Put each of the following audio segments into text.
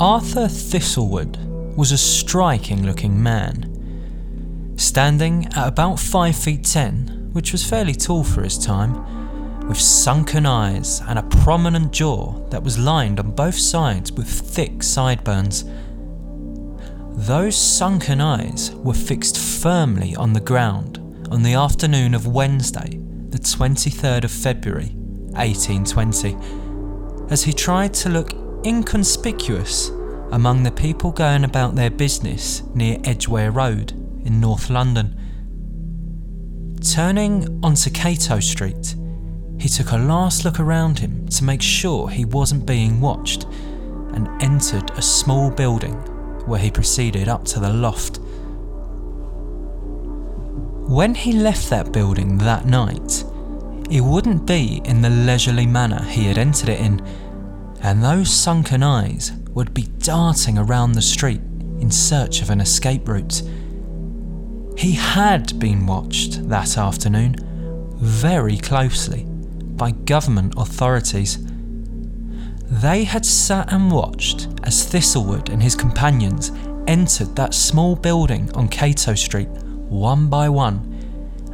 Arthur Thistlewood was a striking looking man. Standing at about 5 feet 10, which was fairly tall for his time, with sunken eyes and a prominent jaw that was lined on both sides with thick sideburns. Those sunken eyes were fixed firmly on the ground on the afternoon of Wednesday, the 23rd of February, 1820, as he tried to look inconspicuous among the people going about their business near Edgware Road in North London. Turning onto Cato Street, he took a last look around him to make sure he wasn't being watched and entered a small building where he proceeded up to the loft. When he left that building that night, it wouldn't be in the leisurely manner he had entered it in, and those sunken eyes would be darting around the street in search of an escape route. He had been watched that afternoon very closely by government authorities. They had sat and watched as Thistlewood and his companions entered that small building on Cato Street one by one,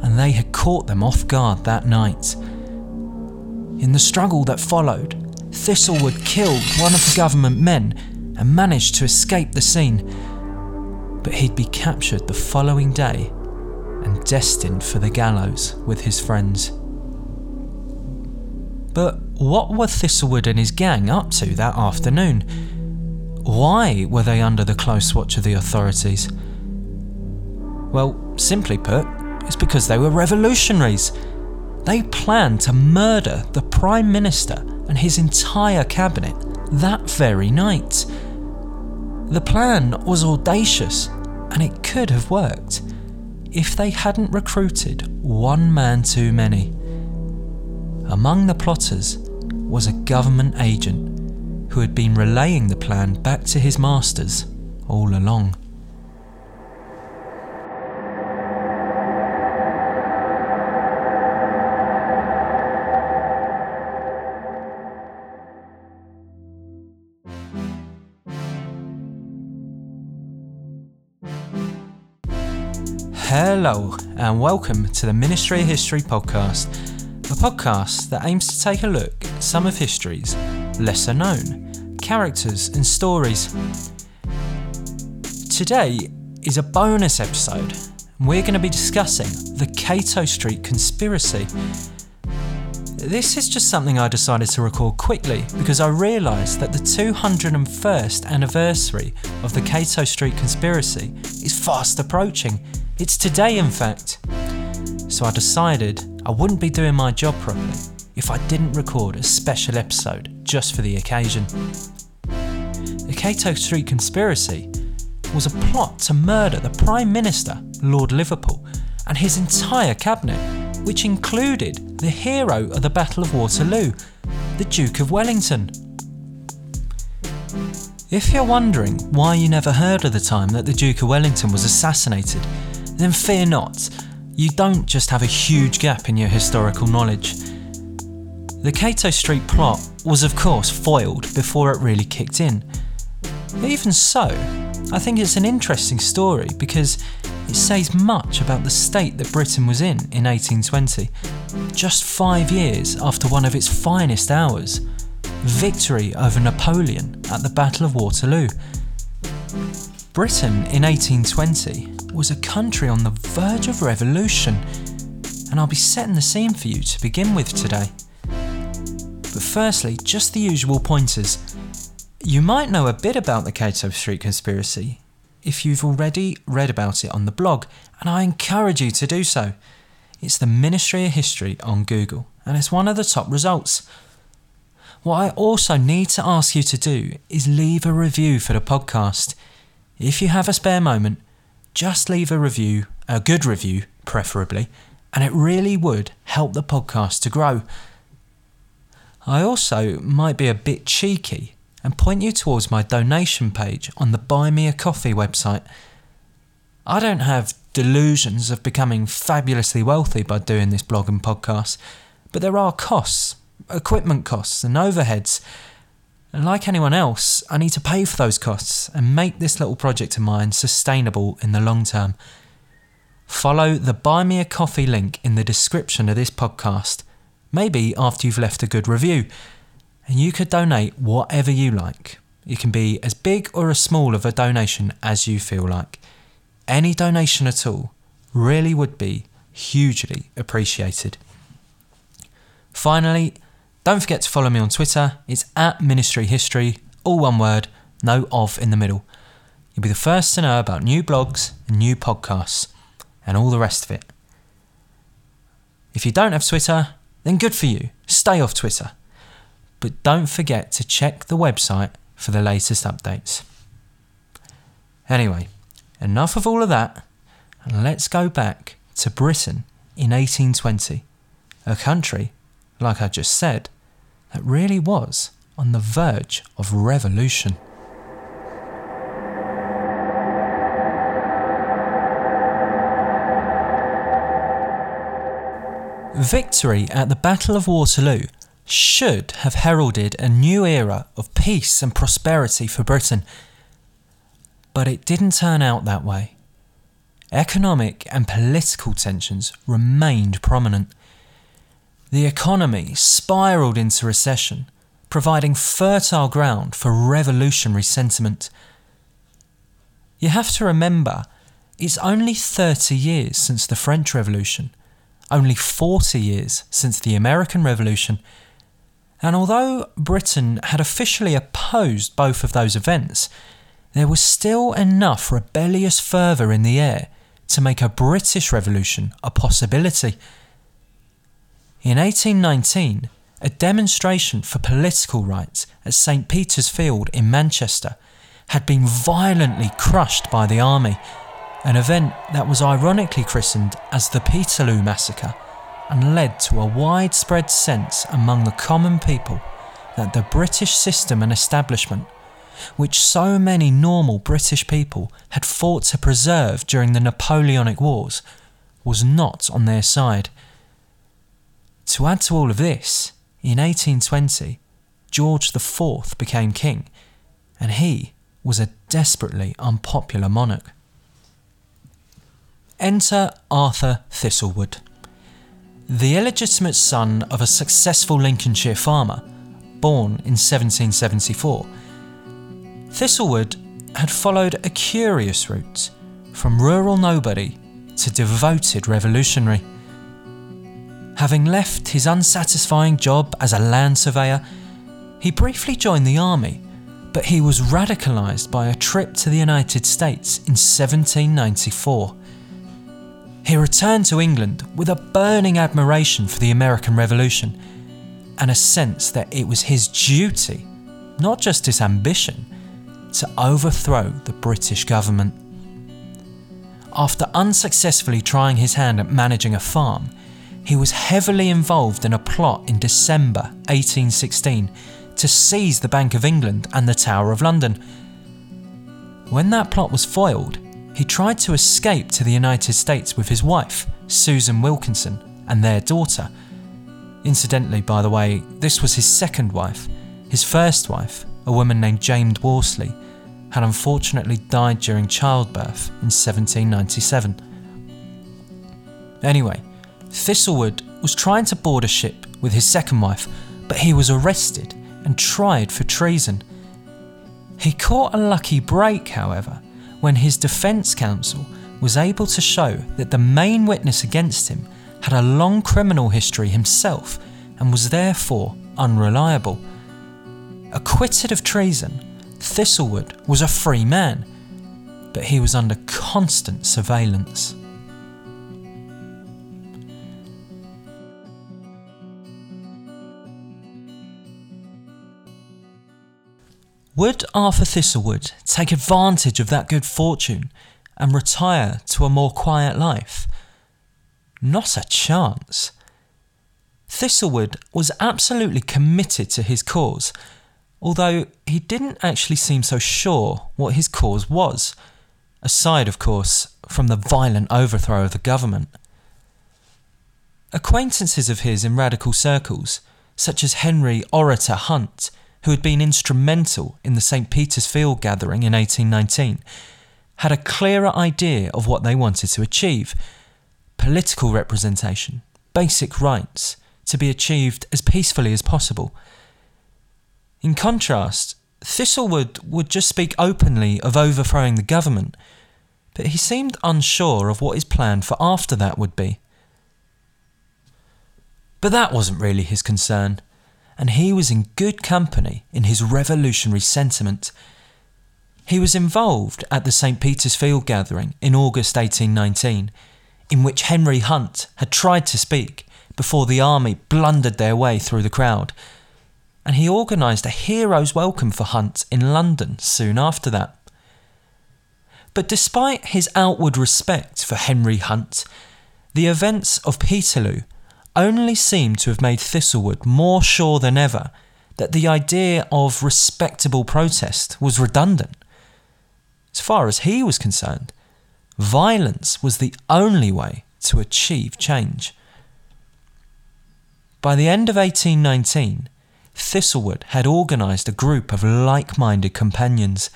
and they had caught them off guard that night. In the struggle that followed, Thistlewood killed one of the government men and managed to escape the scene. But he'd be captured the following day and destined for the gallows with his friends. But what were Thistlewood and his gang up to that afternoon? Why were they under the close watch of the authorities? Well, simply put, it's because they were revolutionaries. They planned to murder the Prime Minister and his entire cabinet that very night. The plan was audacious and it could have worked if they hadn't recruited one man too many. Among the plotters was a government agent who had been relaying the plan back to his masters all along. Hello, and welcome to the Ministry of History podcast, a podcast that aims to take a look at some of history's lesser known characters and stories. Today is a bonus episode, we're going to be discussing the Cato Street conspiracy. This is just something I decided to record quickly because I realised that the 201st anniversary of the Cato Street conspiracy is fast approaching it's today, in fact. So I decided I wouldn't be doing my job properly if I didn't record a special episode just for the occasion. The Cato Street conspiracy was a plot to murder the Prime Minister, Lord Liverpool, and his entire cabinet, which included the hero of the Battle of Waterloo, the Duke of Wellington. If you're wondering why you never heard of the time that the Duke of Wellington was assassinated, then fear not, you don't just have a huge gap in your historical knowledge. The Cato Street plot was, of course, foiled before it really kicked in. Even so, I think it's an interesting story because it says much about the state that Britain was in in 1820, just five years after one of its finest hours victory over Napoleon at the Battle of Waterloo. Britain in 1820 was a country on the verge of revolution, and I'll be setting the scene for you to begin with today. But firstly, just the usual pointers. You might know a bit about the Cato Street conspiracy if you've already read about it on the blog, and I encourage you to do so. It's the Ministry of History on Google, and it's one of the top results. What I also need to ask you to do is leave a review for the podcast. If you have a spare moment, just leave a review, a good review preferably, and it really would help the podcast to grow. I also might be a bit cheeky and point you towards my donation page on the Buy Me a Coffee website. I don't have delusions of becoming fabulously wealthy by doing this blog and podcast, but there are costs, equipment costs, and overheads. And like anyone else, I need to pay for those costs and make this little project of mine sustainable in the long term. Follow the Buy Me a Coffee link in the description of this podcast, maybe after you've left a good review, and you could donate whatever you like. It can be as big or as small of a donation as you feel like. Any donation at all really would be hugely appreciated. Finally, don't forget to follow me on Twitter. It's at Ministry History, all one word, no of in the middle. You'll be the first to know about new blogs and new podcasts and all the rest of it. If you don't have Twitter, then good for you. Stay off Twitter. But don't forget to check the website for the latest updates. Anyway, enough of all of that, and let's go back to Britain in 1820, a country, like I just said, that really was on the verge of revolution. Victory at the Battle of Waterloo should have heralded a new era of peace and prosperity for Britain. But it didn't turn out that way. Economic and political tensions remained prominent. The economy spiralled into recession, providing fertile ground for revolutionary sentiment. You have to remember, it's only 30 years since the French Revolution, only 40 years since the American Revolution, and although Britain had officially opposed both of those events, there was still enough rebellious fervour in the air to make a British Revolution a possibility. In 1819, a demonstration for political rights at St Peter's Field in Manchester had been violently crushed by the army, an event that was ironically christened as the Peterloo Massacre and led to a widespread sense among the common people that the British system and establishment, which so many normal British people had fought to preserve during the Napoleonic Wars, was not on their side. To add to all of this, in 1820, George IV became king, and he was a desperately unpopular monarch. Enter Arthur Thistlewood the illegitimate son of a successful Lincolnshire farmer, born in 1774. Thistlewood had followed a curious route from rural nobody to devoted revolutionary. Having left his unsatisfying job as a land surveyor, he briefly joined the army, but he was radicalised by a trip to the United States in 1794. He returned to England with a burning admiration for the American Revolution and a sense that it was his duty, not just his ambition, to overthrow the British government. After unsuccessfully trying his hand at managing a farm, he was heavily involved in a plot in December 1816 to seize the Bank of England and the Tower of London. When that plot was foiled, he tried to escape to the United States with his wife, Susan Wilkinson, and their daughter. Incidentally, by the way, this was his second wife. His first wife, a woman named Jane Worsley, had unfortunately died during childbirth in 1797. Anyway, Thistlewood was trying to board a ship with his second wife, but he was arrested and tried for treason. He caught a lucky break, however, when his defence counsel was able to show that the main witness against him had a long criminal history himself and was therefore unreliable. Acquitted of treason, Thistlewood was a free man, but he was under constant surveillance. Would Arthur Thistlewood take advantage of that good fortune and retire to a more quiet life? Not a chance. Thistlewood was absolutely committed to his cause, although he didn't actually seem so sure what his cause was, aside, of course, from the violent overthrow of the government. Acquaintances of his in radical circles, such as Henry Orator Hunt, who had been instrumental in the St. Peter's Field gathering in 1819, had a clearer idea of what they wanted to achieve political representation, basic rights, to be achieved as peacefully as possible. In contrast, Thistlewood would just speak openly of overthrowing the government, but he seemed unsure of what his plan for after that would be. But that wasn't really his concern, and he was in good company in his revolutionary sentiment. He was involved at the St. Peter's Field gathering in August 1819, in which Henry Hunt had tried to speak before the army blundered their way through the crowd, and he organised a hero's welcome for Hunt in London soon after that. But despite his outward respect for Henry Hunt, the events of Peterloo only seemed to have made Thistlewood more sure than ever that the idea of respectable protest was redundant. As far as he was concerned, violence was the only way to achieve change. By the end of 1819, Thistlewood had organised a group of like minded companions.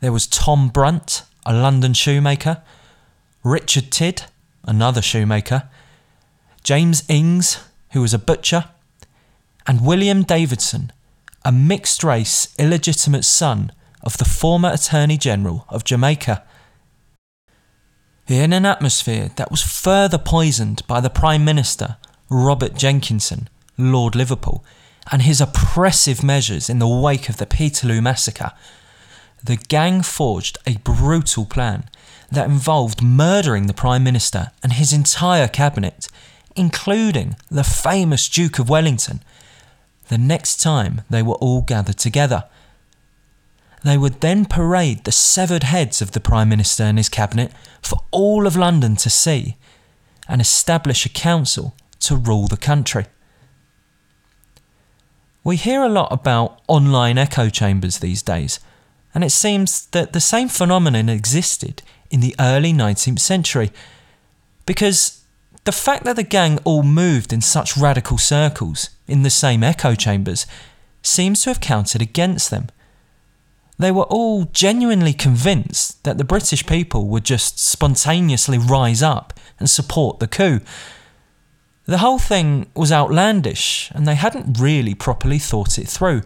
There was Tom Brunt, a London shoemaker, Richard Tidd, another shoemaker, James Ings, who was a butcher, and William Davidson, a mixed race illegitimate son of the former Attorney General of Jamaica. In an atmosphere that was further poisoned by the Prime Minister, Robert Jenkinson, Lord Liverpool, and his oppressive measures in the wake of the Peterloo massacre, the gang forged a brutal plan that involved murdering the Prime Minister and his entire cabinet including the famous Duke of Wellington, the next time they were all gathered together. They would then parade the severed heads of the Prime Minister and his cabinet for all of London to see and establish a council to rule the country. We hear a lot about online echo chambers these days, and it seems that the same phenomenon existed in the early 19th century because the fact that the gang all moved in such radical circles in the same echo chambers seems to have counted against them. They were all genuinely convinced that the British people would just spontaneously rise up and support the coup. The whole thing was outlandish and they hadn't really properly thought it through.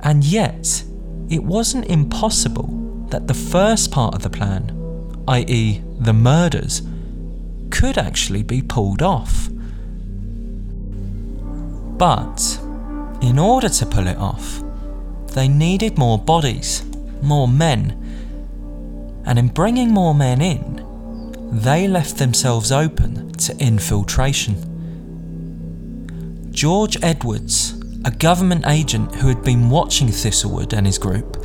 And yet, it wasn't impossible that the first part of the plan, i.e., the murders, could actually be pulled off. But in order to pull it off, they needed more bodies, more men. And in bringing more men in, they left themselves open to infiltration. George Edwards, a government agent who had been watching Thistlewood and his group,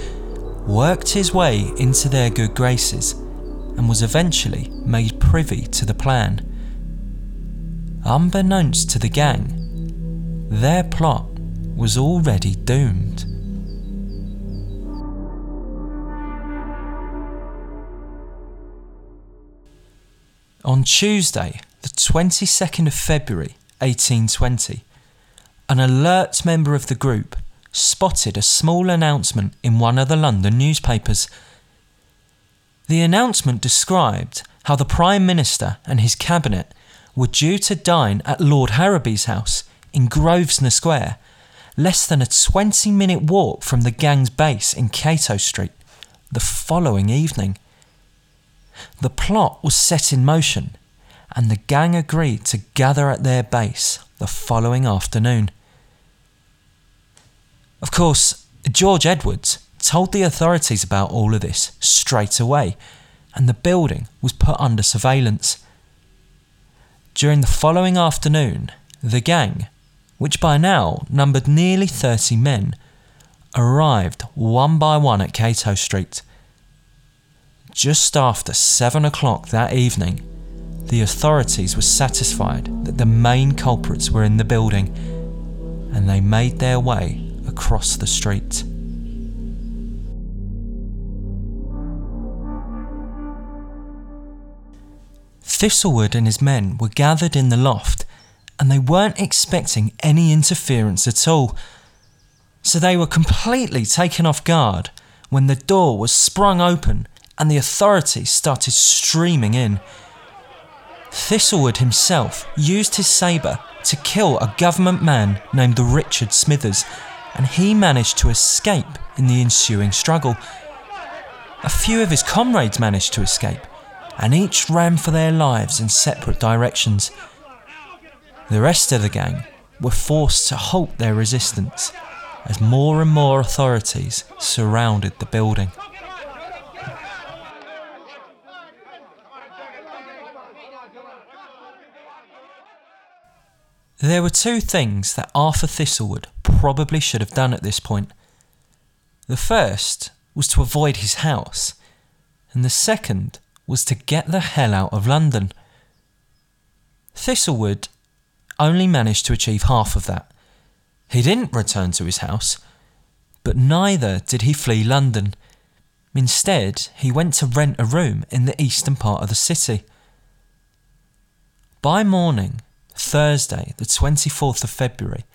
worked his way into their good graces and was eventually made privy to the plan. Unbeknownst to the gang, their plot was already doomed. On Tuesday, the 22nd of February 1820, an alert member of the group spotted a small announcement in one of the London newspapers the announcement described how the Prime Minister and his cabinet were due to dine at Lord Harrowby's house in Grosvenor Square, less than a 20 minute walk from the gang's base in Cato Street, the following evening. The plot was set in motion, and the gang agreed to gather at their base the following afternoon. Of course, George Edwards told the authorities about all of this straight away, and the building was put under surveillance. During the following afternoon, the gang, which by now numbered nearly 30 men, arrived one by one at Cato Street. Just after 7 o'clock that evening, the authorities were satisfied that the main culprits were in the building and they made their way across the street. Thistlewood and his men were gathered in the loft, and they weren't expecting any interference at all. so they were completely taken off guard when the door was sprung open and the authorities started streaming in. Thistlewood himself used his sabre to kill a government man named the Richard Smithers, and he managed to escape in the ensuing struggle. A few of his comrades managed to escape, and each ran for their lives in separate directions. The rest of the gang were forced to halt their resistance as more and more authorities surrounded the building. There were two things that Arthur Thistlewood probably should have done at this point. The first was to avoid his house, and the second was to get the hell out of London. Thistlewood only managed to achieve half of that. He didn't return to his house, but neither did he flee London. Instead, he went to rent a room in the eastern part of the city. By morning, Thursday, the 24th of February,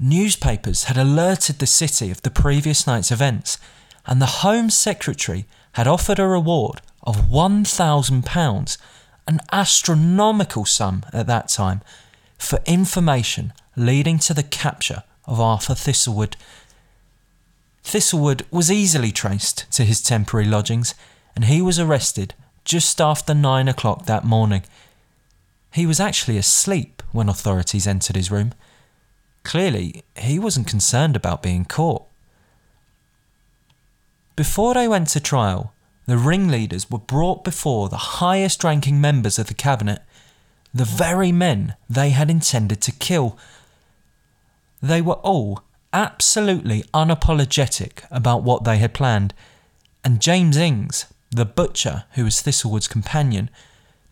newspapers had alerted the city of the previous night's events, and the Home Secretary had offered a reward of £1,000, an astronomical sum at that time, for information leading to the capture of Arthur Thistlewood. Thistlewood was easily traced to his temporary lodgings, and he was arrested just after nine o'clock that morning. He was actually asleep when authorities entered his room. Clearly, he wasn't concerned about being caught. Before they went to trial, the ringleaders were brought before the highest ranking members of the cabinet, the very men they had intended to kill. They were all absolutely unapologetic about what they had planned, and James Ings, the butcher who was Thistlewood's companion,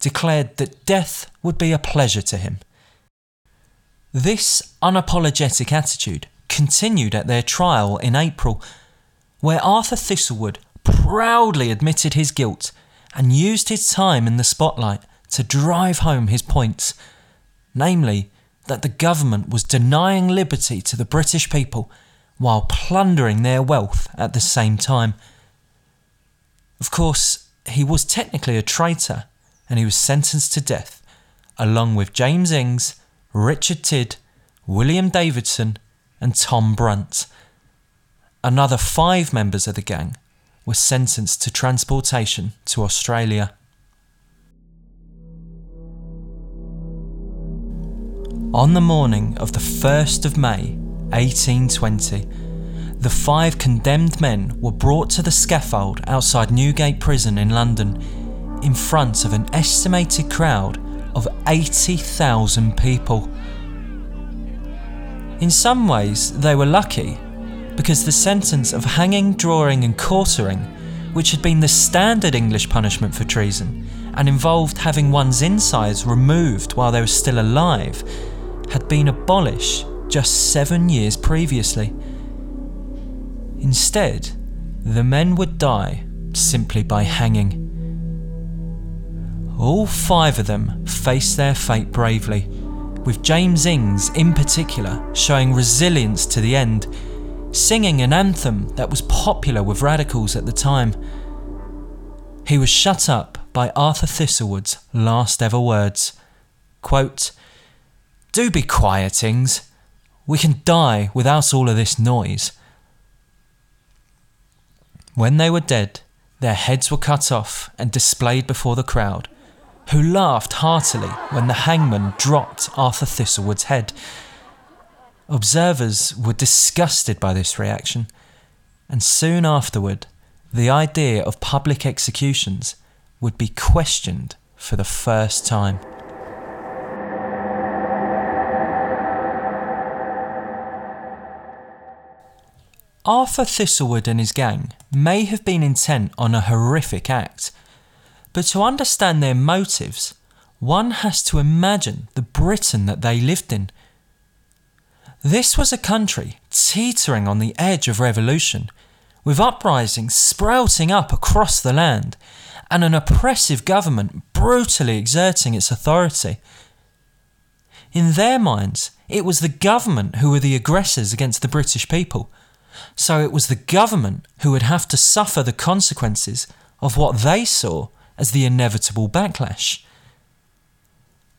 declared that death would be a pleasure to him. This unapologetic attitude continued at their trial in April, where Arthur Thistlewood proudly admitted his guilt and used his time in the spotlight to drive home his points, namely, that the government was denying liberty to the British people while plundering their wealth at the same time. Of course, he was technically a traitor and he was sentenced to death, along with James Ings, Richard Tidd, William Davidson, and Tom Brunt. Another five members of the gang were sentenced to transportation to Australia. On the morning of the 1st of May 1820, the five condemned men were brought to the scaffold outside Newgate Prison in London in front of an estimated crowd of 80,000 people. In some ways, they were lucky because the sentence of hanging, drawing, and quartering, which had been the standard English punishment for treason and involved having one's insides removed while they were still alive, had been abolished just seven years previously. Instead, the men would die simply by hanging. All five of them faced their fate bravely, with James Ings in particular showing resilience to the end singing an anthem that was popular with radicals at the time. He was shut up by Arthur Thistlewood's last ever words quote, Do be quiet Ings. We can die without all of this noise. When they were dead, their heads were cut off and displayed before the crowd, who laughed heartily when the hangman dropped Arthur Thistlewood's head Observers were disgusted by this reaction, and soon afterward, the idea of public executions would be questioned for the first time. Arthur Thistlewood and his gang may have been intent on a horrific act, but to understand their motives, one has to imagine the Britain that they lived in this was a country teetering on the edge of revolution, with uprisings sprouting up across the land and an oppressive government brutally exerting its authority. In their minds, it was the government who were the aggressors against the British people, so it was the government who would have to suffer the consequences of what they saw as the inevitable backlash.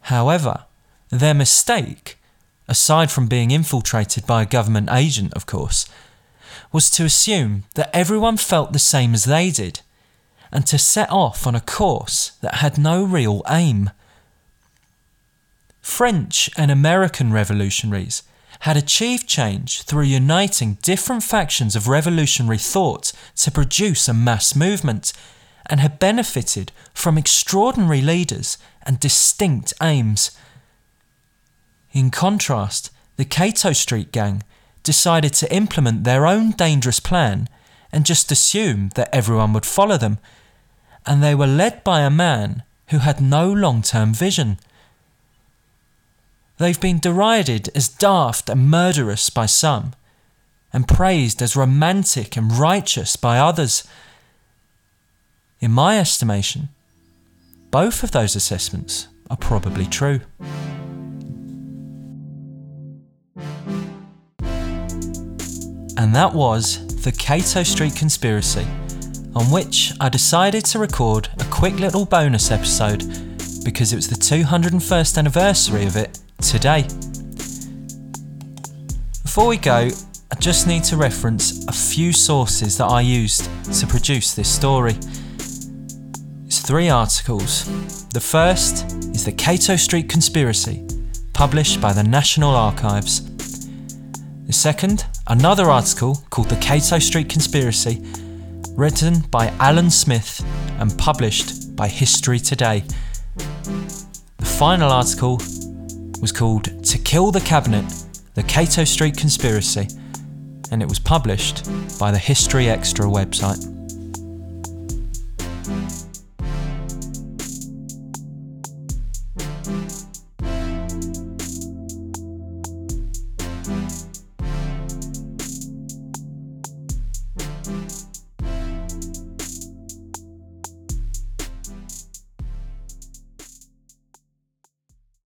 However, their mistake, aside from being infiltrated by a government agent, of course, was to assume that everyone felt the same as they did, and to set off on a course that had no real aim. French and American revolutionaries had achieved change through uniting different factions of revolutionary thought to produce a mass movement, and had benefited from extraordinary leaders and distinct aims. In contrast, the Cato Street Gang decided to implement their own dangerous plan and just assumed that everyone would follow them, and they were led by a man who had no long term vision. They've been derided as daft and murderous by some, and praised as romantic and righteous by others. In my estimation, both of those assessments are probably true. And that was the Cato Street Conspiracy, on which I decided to record a quick little bonus episode because it was the 201st anniversary of it today. Before we go, I just need to reference a few sources that I used to produce this story. It's three articles. The first is The Cato Street Conspiracy, published by the National Archives. The second, another article called The Cato Street Conspiracy, written by Alan Smith and published by History Today. The final article was called To Kill the Cabinet The Cato Street Conspiracy, and it was published by the History Extra website.